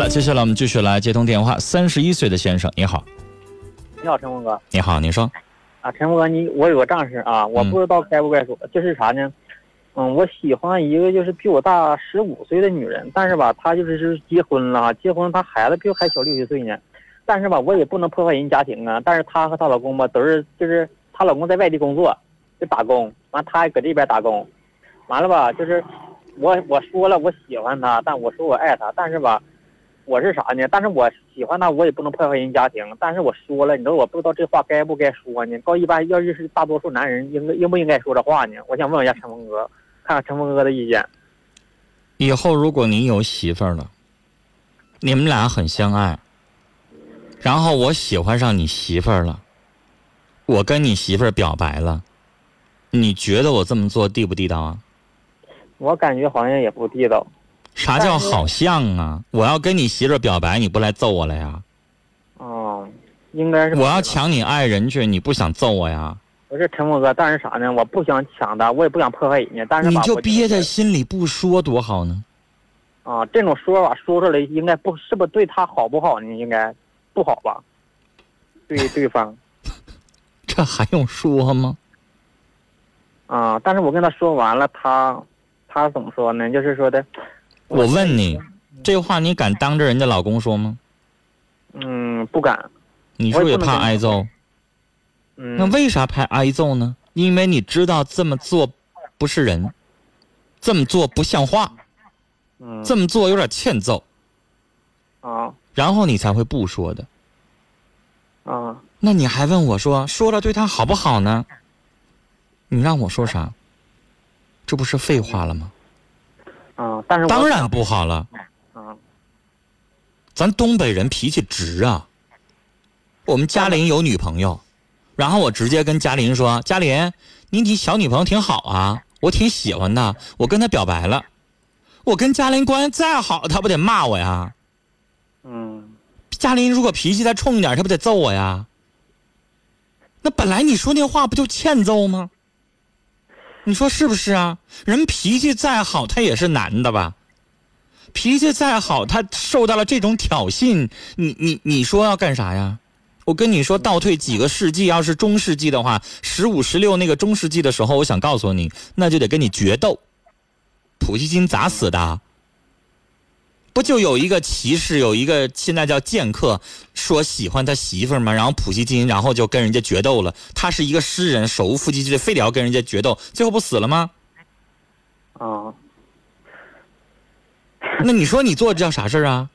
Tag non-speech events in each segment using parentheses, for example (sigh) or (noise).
了，接下来我们继续来接通电话。三十一岁的先生，你好，你好，陈峰哥。你好，你说，啊，陈峰哥，你我有个账事啊，我不知道该不该说，就是啥呢？嗯，我喜欢一个就是比我大十五岁的女人，但是吧，她就是是结婚了，结婚她孩子比我还小六七岁呢，但是吧，我也不能破坏人家庭啊。但是她和她老公吧，都是就是她老公在外地工作，就打工，完她搁这边打工，完了吧，就是我我说了我喜欢她，但我说我爱她，但是吧，我是啥呢？但是我喜欢他，我也不能破坏人家庭，但是我说了，你说我不知道这话该不该说呢？告一般要是是大多数男人应该应不应该说这话呢？我想问问一下陈峰哥。看看陈峰哥的意见。以后如果你有媳妇儿了，你们俩很相爱，然后我喜欢上你媳妇儿了，我跟你媳妇儿表白了，你觉得我这么做地不地道啊？我感觉好像也不地道。啥叫好像啊？我要跟你媳妇表白，你不来揍我了呀？哦，应该是。我要抢你爱人去，你不想揍我呀？不是陈峰哥，但是啥呢？我不想抢他，我也不想破坏人家，但是你就憋在心里不说多好呢。啊，这种说法说出来应该不是不对他好不好呢？应该不好吧？对 (laughs) 对方，这还用说吗？啊！但是我跟他说完了，他他怎么说呢？就是说的，我问你，这话你敢当着人家老公说吗？嗯，不敢。你是不是也怕挨揍？那为啥怕挨揍呢？因为你知道这么做不是人，这么做不像话，这么做有点欠揍啊，然后你才会不说的啊。那你还问我说说了对他好不好呢？你让我说啥？这不是废话了吗？啊，但是当然不好了。嗯，咱东北人脾气直啊。我们嘉林有女朋友。然后我直接跟嘉林说：“嘉林，你你小女朋友挺好啊，我挺喜欢她，我跟她表白了。我跟嘉林关系再好，她不得骂我呀？嗯，嘉林如果脾气再冲一点，她不得揍我呀？那本来你说那话不就欠揍吗？你说是不是啊？人脾气再好，他也是男的吧？脾气再好，他受到了这种挑衅，你你你说要干啥呀？”我跟你说，倒退几个世纪，要是中世纪的话，十五、十六那个中世纪的时候，我想告诉你，那就得跟你决斗。普希金咋死的？不就有一个骑士，有一个现在叫剑客，说喜欢他媳妇儿吗？然后普希金，然后就跟人家决斗了。他是一个诗人，手无缚鸡之力，非得要跟人家决斗，最后不死了吗？哦。那你说你做这叫啥事儿啊？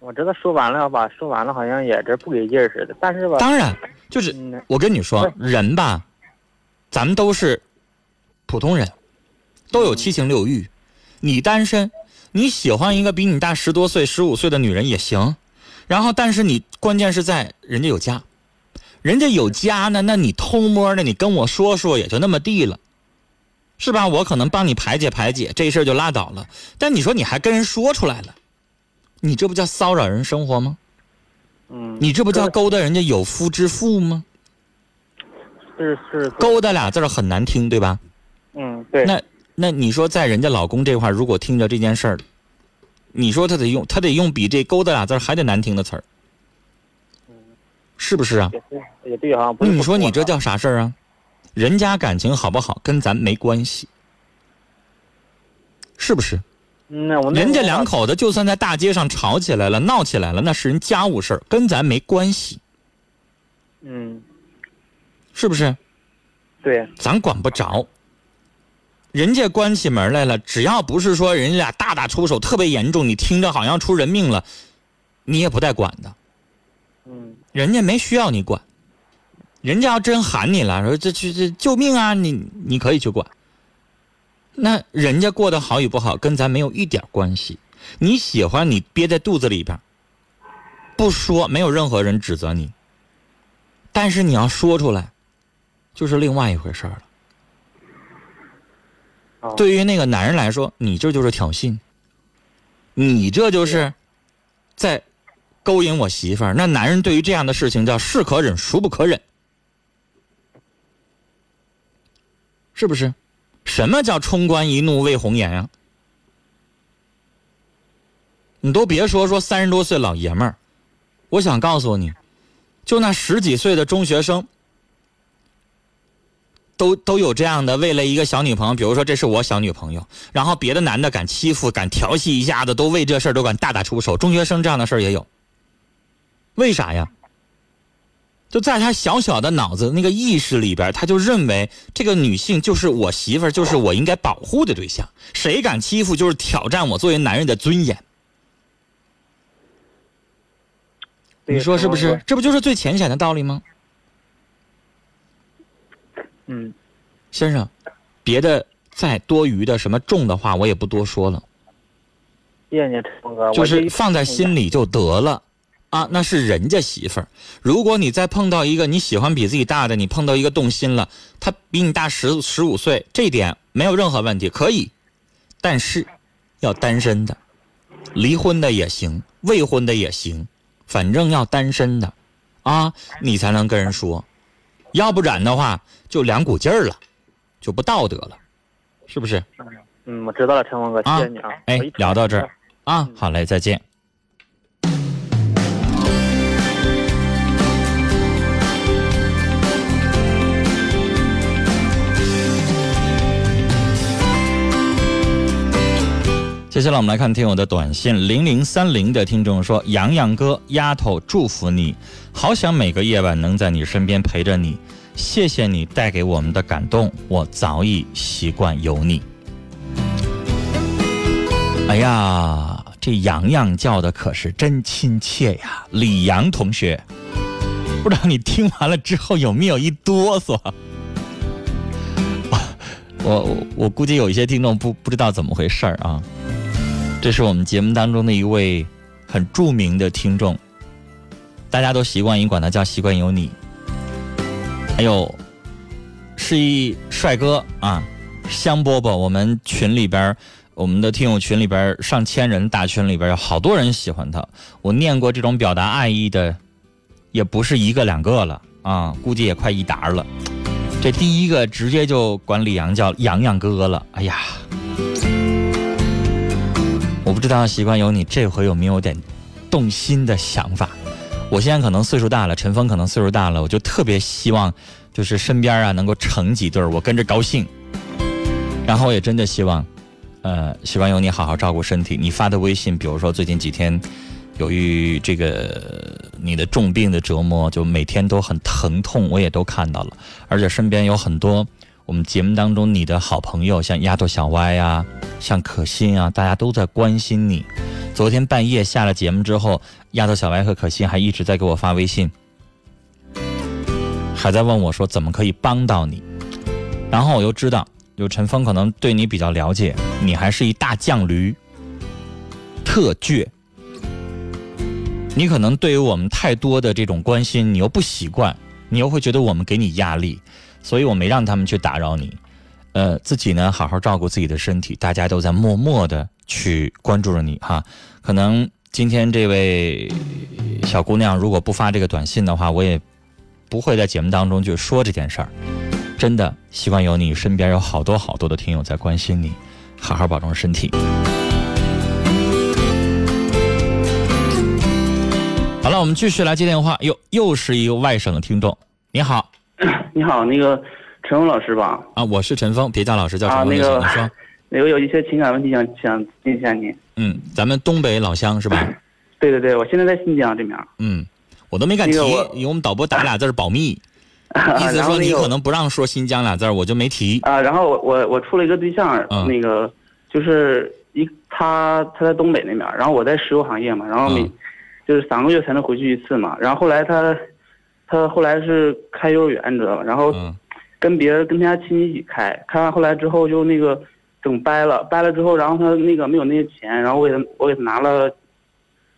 我知道说完了吧，说完了好像也这不给劲儿似的，但是吧，当然就是我跟你说，人吧，咱们都是普通人，都有七情六欲。你单身，你喜欢一个比你大十多岁、十五岁的女人也行。然后，但是你关键是在人家有家，人家有家呢，那你偷摸的，你跟我说说也就那么地了，是吧？我可能帮你排解排解，这事儿就拉倒了。但你说你还跟人说出来了。你这不叫骚扰人生活吗？嗯，你这不叫勾搭人家有夫之妇吗？是是，勾搭俩字儿很难听，对吧？嗯，对。那那你说在人家老公这块如果听着这件事儿，你说他得用他得用比这勾搭俩字儿还得难听的词儿，是不是啊？也对，也对哈。那你说你这叫啥事儿啊？人家感情好不好跟咱没关系，是不是？那我人家两口子就算在大街上吵起来了、闹起来了，那是人家务事儿，跟咱没关系。嗯，是不是？对，咱管不着。人家关起门来了，只要不是说人家俩大打出手特别严重，你听着好像出人命了，你也不带管的。嗯，人家没需要你管。人家要真喊你了，说这这这救命啊！你你可以去管。那人家过得好与不好，跟咱没有一点关系。你喜欢你憋在肚子里边，不说没有任何人指责你。但是你要说出来，就是另外一回事了。对于那个男人来说，你这就是挑衅，你这就是在勾引我媳妇儿。那男人对于这样的事情叫是可忍，孰不可忍，是不是？什么叫冲冠一怒为红颜啊？你都别说说三十多岁老爷们儿，我想告诉你，就那十几岁的中学生，都都有这样的，为了一个小女朋友，比如说这是我小女朋友，然后别的男的敢欺负、敢调戏一下子，都为这事儿都敢大打出手。中学生这样的事儿也有，为啥呀？就在他小小的脑子那个意识里边，他就认为这个女性就是我媳妇儿，就是我应该保护的对象。谁敢欺负，就是挑战我作为男人的尊严。你说是不是？这不就是最浅显的道理吗？嗯，先生，别的再多余的什么重的话，我也不多说了。谢谢你，陈峰哥。就是放在心里就得了。啊，那是人家媳妇儿。如果你再碰到一个你喜欢比自己大的，你碰到一个动心了，他比你大十十五岁，这点没有任何问题，可以。但是，要单身的，离婚的也行，未婚的也行，反正要单身的，啊，你才能跟人说。要不然的话，就两股劲儿了，就不道德了，是不是？嗯，我知道了，陈峰哥，谢谢你啊。哎，聊到这儿啊，好嘞，再见。接下来我们来看听友的短信，零零三零的听众说：“洋洋哥，丫头，祝福你，好想每个夜晚能在你身边陪着你，谢谢你带给我们的感动，我早已习惯有你。”哎呀，这洋洋叫的可是真亲切呀，李阳同学，不知道你听完了之后有没有一哆嗦？我我估计有一些听众不不知道怎么回事儿啊。这是我们节目当中的一位很著名的听众，大家都习惯于管他叫“习惯有你”。还有，是一帅哥啊，香饽饽。我们群里边，我们的听友群里边上千人大群里边有好多人喜欢他。我念过这种表达爱意的，也不是一个两个了啊，估计也快一沓了。这第一个直接就管李阳叫“洋洋哥”了，哎呀！我不知道习惯有你这回有没有点动心的想法？我现在可能岁数大了，陈峰可能岁数大了，我就特别希望，就是身边啊能够成几对儿我跟着高兴。然后也真的希望，呃，习惯有你好好照顾身体。你发的微信，比如说最近几天，由于这个你的重病的折磨，就每天都很疼痛，我也都看到了。而且身边有很多。我们节目当中，你的好朋友像丫头小歪呀，像可心啊，大家都在关心你。昨天半夜下了节目之后，丫头小歪和可心还一直在给我发微信，还在问我说怎么可以帮到你。然后我又知道，有陈峰可能对你比较了解，你还是一大犟驴，特倔。你可能对于我们太多的这种关心，你又不习惯，你又会觉得我们给你压力。所以我没让他们去打扰你，呃，自己呢好好照顾自己的身体。大家都在默默的去关注着你哈。可能今天这位小姑娘如果不发这个短信的话，我也不会在节目当中去说这件事儿。真的，希望有你身边有好多好多的听友在关心你，好好保重身体。好了，我们继续来接电话。又又是一个外省的听众，你好。(clears throat) 你好，那个陈峰老师吧？啊，我是陈峰，别叫老师，叫陈峰就行。你说，(laughs) 那个有一些情感问题想想问一下你。嗯，咱们东北老乡是吧？(clears throat) 对对对，我现在在新疆这面。嗯，我都没敢提，因为我们导播打俩字保密，(laughs) 意思说你可能不让说新疆俩字我就没提。啊，然后我我我处了一个对象，那个就是一他他在东北那边，然后我在石油行业嘛，然后每就是三个月才能回去一次嘛，然后后来他。他后来是开幼儿园，你知道吧？然后跟别人跟他家亲戚一起开，开完后来之后就那个整掰了，掰了之后，然后他那个没有那些钱，然后我给他我给他拿了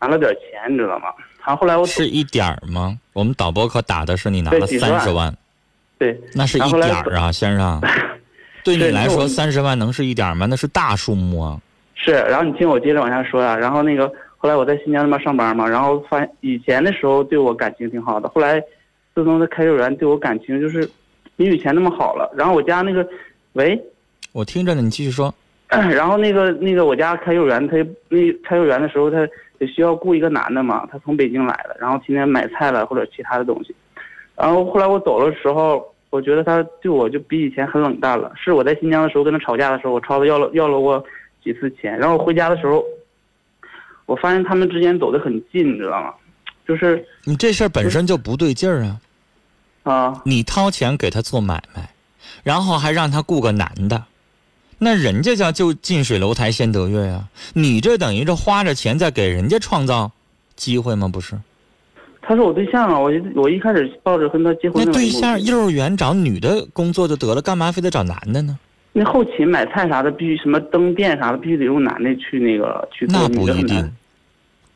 拿了点钱，你知道吗？然后后来我是一点儿吗？我们导播可打的是你拿了三十万，对，那是一点儿啊，先生。(laughs) 对你来说，三十万能是一点吗？那是大数目啊。是，然后你听我接着往下说啊，然后那个后来我在新疆那边上班嘛，然后发现以前的时候对我感情挺好的，后来。自从他开幼儿园，对我感情就是没以前那么好了。然后我家那个，喂，我听着呢，你继续说。(clears throat) 然后那个那个我家开幼儿园，他那开幼儿园的时候，他也需要雇一个男的嘛，他从北京来的，然后天天买菜了或者其他的东西。然后后来我走的时候，我觉得他对我就比以前很冷淡了。是我在新疆的时候跟他吵架的时候，我朝他要了要了我几次钱，然后回家的时候，我发现他们之间走得很近，你知道吗？就是你这事儿本身就不对劲儿啊！啊，你掏钱给他做买卖，然后还让他雇个男的。那人家叫就近水楼台先得月呀，你这等于是花着钱在给人家创造机会吗？不是？他是我对象啊，我我一开始抱着跟他结婚。那对象幼儿园找女的工作就得了，干嘛非得找男的呢？那后勤买菜啥的必须什么灯电啥的必须得用男的去那个去做。那不一定，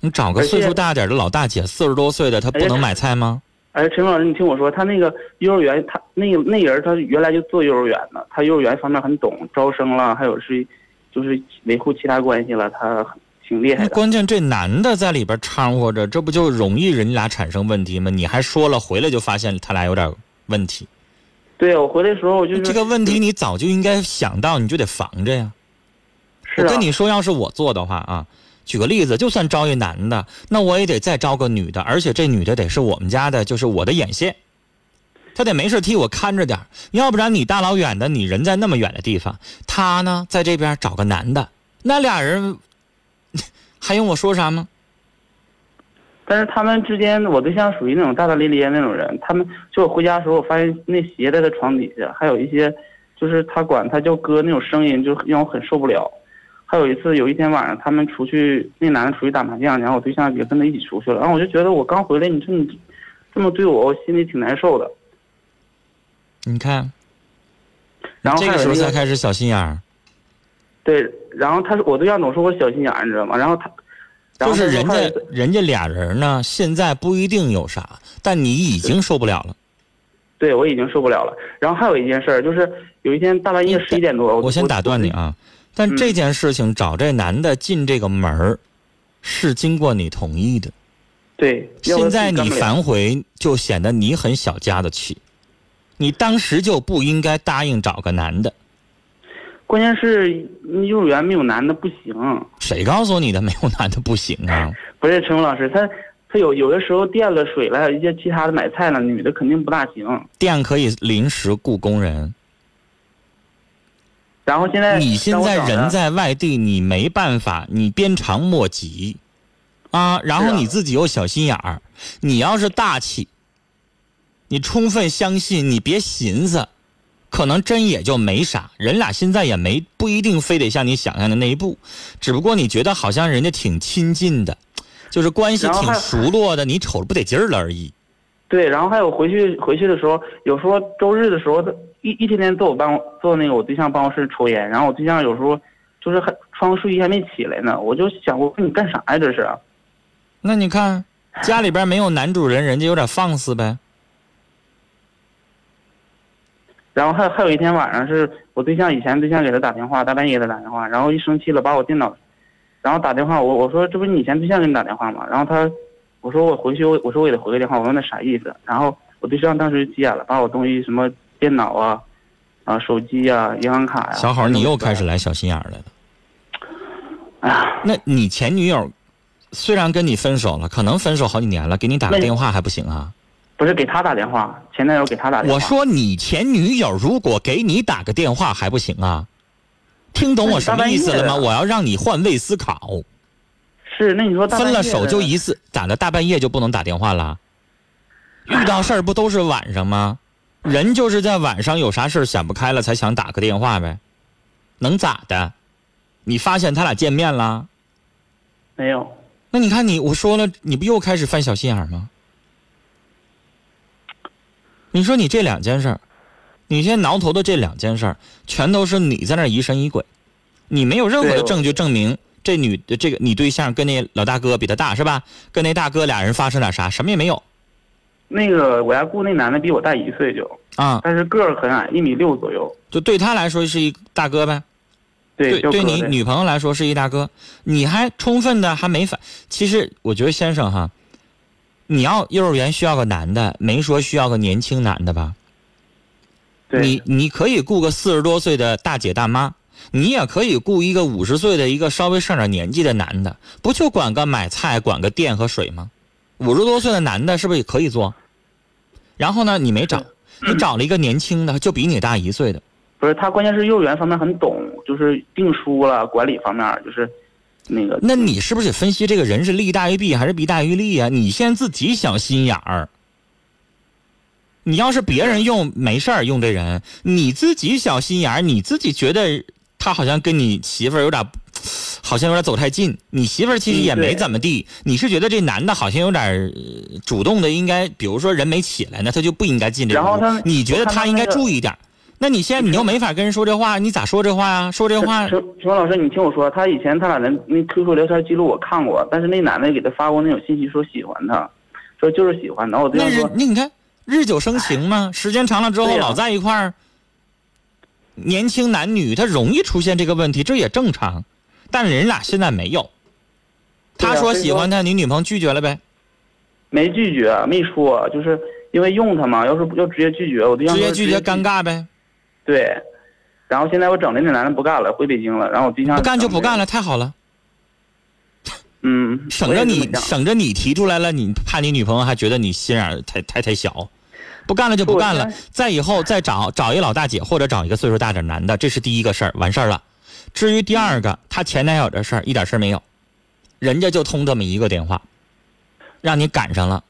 你找个岁数大点的老大姐，四十多岁的，她不能买菜吗？哎，陈老师，你听我说，他那个幼儿园，他那个那人，他原来就做幼儿园的，他幼儿园方面很懂，招生了，还有是，就是维护其他关系了，他挺厉害的。关键这男的在里边掺和着，这不就容易人俩产生问题吗？你还说了，回来就发现他俩有点问题。对，我回来的时候我就这个问题，你早就应该想到，你就得防着呀。是我跟你说，要是我做的话啊。举个例子，就算招一男的，那我也得再招个女的，而且这女的得是我们家的，就是我的眼线，她得没事替我看着点要不然你大老远的，你人在那么远的地方，他呢在这边找个男的，那俩人 (laughs) 还用我说啥吗？但是他们之间，我对象属于那种大大咧咧那种人，他们就我回家的时候，我发现那鞋在他床底下，还有一些，就是他管他叫哥那种声音，就让我很受不了。还有一次，有一天晚上，他们出去，那男的出去打麻将，然后我对象也跟他一起出去了。然后我就觉得，我刚回来，你说你这么对我，我心里挺难受的。你看，然后这个时候才开始小心眼儿。对，然后他说我对象总说我小心眼儿，你知道吗？然后他就是人家人家俩人呢，现在不一定有啥，但你已经受不了了。对，我已经受不了了。然后还有一件事儿，就是有一天大半夜十一点多，我先打断你啊。但这件事情找这男的进这个门儿，是经过你同意的。对。现在你反悔，就显得你很小家子气。你当时就不应该答应找个男的。关键是幼儿园没有男的不行。谁告诉你的没有男的不行啊？不是陈峰老师，他他有有的时候电了水了，一些其他的买菜了，女的肯定不大行。电可以临时雇工人。然后现在你现在人在外地，你没办法，你鞭长莫及，啊，然后你自己又小心眼儿，你要是大气，你充分相信，你别寻思，可能真也就没啥。人俩现在也没不一定非得像你想象的那一步，只不过你觉得好像人家挺亲近的，就是关系挺熟络的，你瞅着不得劲儿了而已。对，然后还有回去回去的时候，有时候周日的时候他。一一天天坐我办公坐那个我对象办公室抽烟，然后我对象有时候就是还穿个睡衣还没起来呢，我就想我说你干啥呀这是？那你看家里边没有男主人，人家有点放肆呗。然后还还有一天晚上是我对象以前对象给他打电话，大半夜的打电话，然后一生气了把我电脑，然后打电话我我说这不是你以前对象给你打电话吗？然后他我说我回去我我说我也得回个电话，我说那啥意思？然后我对象当时急眼了，把我东西什么。电脑啊，啊，手机啊，银行卡呀。小好，你又开始来小心眼来了。哎呀，那你前女友虽然跟你分手了，可能分手好几年了，给你打个电话还不行啊？不是给他打电话，前男友给他打电话。我说你前女友如果给你打个电话还不行啊？听懂我什么意思了吗？我要让你换位思考。是，那你说分了手就一次，咋的？大半夜就不能打电话了？遇到事儿不都是晚上吗？人就是在晚上有啥事想不开了才想打个电话呗，能咋的？你发现他俩见面了？没有。那你看你我说了，你不又开始犯小心眼吗？你说你这两件事你现在挠头的这两件事全都是你在那疑神疑鬼，你没有任何的证据证明这女的这个你对象跟那老大哥比他大是吧？跟那大哥俩人发生点啥？什么也没有。那个我家雇那男的比我大一岁就啊，但是个儿很矮，一米六左右。就对他来说是一大哥呗，对，对你女朋友来说是一大哥，你还充分的还没反。其实我觉得先生哈，你要幼儿园需要个男的，没说需要个年轻男的吧？你你可以雇个四十多岁的大姐大妈，你也可以雇一个五十岁的一个稍微上点年纪的男的，不就管个买菜、管个电和水吗？五十多岁的男的是不是也可以做？然后呢，你没找，你找了一个年轻的，就比你大一岁的。不是他，关键是幼儿园方面很懂，就是订书了，管理方面就是那个。那你是不是得分析这个人是利大于弊还是弊大于利啊？你现在自己小心眼儿。你要是别人用没事儿用这人，你自己小心眼儿，你自己觉得他好像跟你媳妇儿有点，好像有点走太近。你媳妇儿其实也没怎么地，你是觉得这男的好像有点主动的，应该比如说人没起来呢，他就不应该进这屋。你觉得他应该注意点？那你现在你又没法跟人说这话，你咋说这话呀？说这话？陈陈老师，你听我说，他以前他俩的那 QQ 聊天记录我看过，但是那男的给他发过那种信息，说喜欢他，说就是喜欢然后。我对象说，那你看。日久生情嘛，时间长了之后老在一块儿，年轻男女他容易出现这个问题，这也正常。但人俩现在没有，他说喜欢他，你女朋友拒绝了呗？没拒绝，没说，就是因为用他嘛。要是要直接拒绝，我对象直接拒绝尴尬呗。对，然后现在我整的那男的不干了，回北京了，然后我对象不干就不干了，太好了。嗯，省着你省着你提出来了，你怕你女朋友还觉得你心眼太太太小。不干了就不干了，再以后再找找一老大姐或者找一个岁数大点男的，这是第一个事儿，完事儿了。至于第二个，她前男友的事儿一点事儿没有，人家就通这么一个电话，让你赶上了。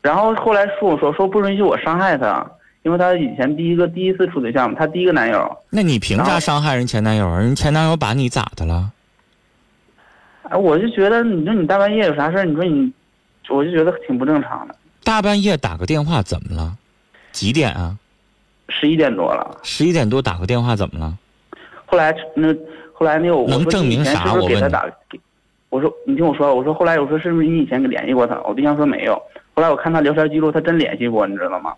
然后后来说我说说不允许我伤害他，因为他以前第一个第一次处对象，他第一个男友。那你凭啥伤害人前男友？人前男友把你咋的了？哎，我就觉得你说你大半夜有啥事儿？你说你，我就觉得挺不正常的。大半夜打个电话怎么了？几点啊？十一点多了。十一点多打个电话怎么了？后来那后来那我能证明啥？我问你。我说你听我说，我说后来我说是不是你以前给联系过他？我对象说没有。后来我看他聊天记录，他真联系过，你知道吗？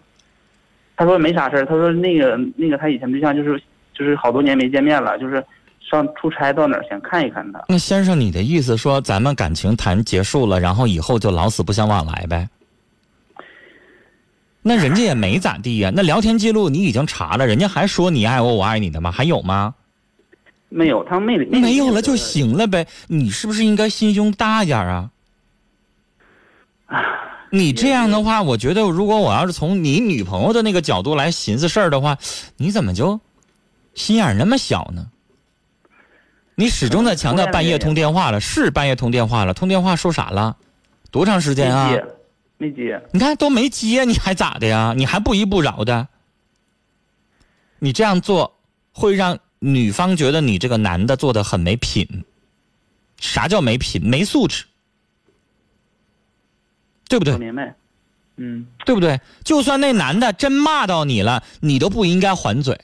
他说没啥事儿。他说那个那个他以前对象就是就是好多年没见面了，就是上出差到哪儿想看一看他。那先生，你的意思说咱们感情谈结束了，然后以后就老死不相往来呗？那人家也没咋地呀，那聊天记录你已经查了，人家还说你爱我，我爱你的吗？还有吗？没有，他没没有了就行了呗。你是不是应该心胸大点啊？你这样的话，我觉得如果我要是从你女朋友的那个角度来寻思事儿的话，你怎么就心眼那么小呢？你始终在强调半夜通电话了，是半夜通电话了，通电话说啥了？多长时间啊？没接，你看都没接，你还咋的呀？你还不依不饶的？你这样做会让女方觉得你这个男的做的很没品。啥叫没品？没素质，对不对？明白，嗯，对不对？就算那男的真骂到你了，你都不应该还嘴。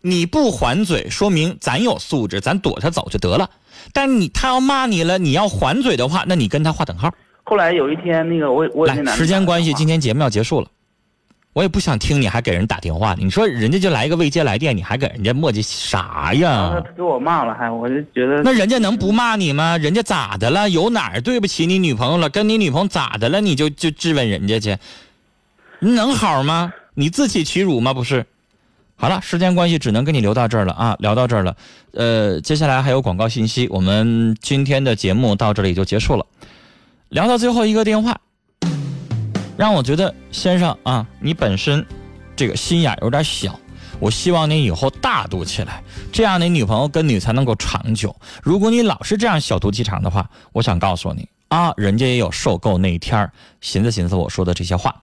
你不还嘴，说明咱有素质，咱躲他走就得了。但你他要骂你了，你要还嘴的话，那你跟他划等号。后来有一天，那个我我来时间关系，今天节目要结束了，我也不想听你还给人打电话。你说人家就来一个未接来电，你还给人家磨叽啥呀？他给我骂了，还我就觉得那人家能不骂你吗？人家咋的了？有哪儿对不起你女朋友了？跟你女朋友咋的了？你就就质问人家去，你能好吗？你自取其辱吗？不是。好了，时间关系只能跟你留到这儿了啊，聊到这儿了。呃，接下来还有广告信息，我们今天的节目到这里就结束了。聊到最后一个电话，让我觉得先生啊，你本身这个心眼有点小，我希望你以后大度起来，这样你女朋友跟你才能够长久。如果你老是这样小肚鸡肠的话，我想告诉你啊，人家也有受够那一天寻思寻思我说的这些话。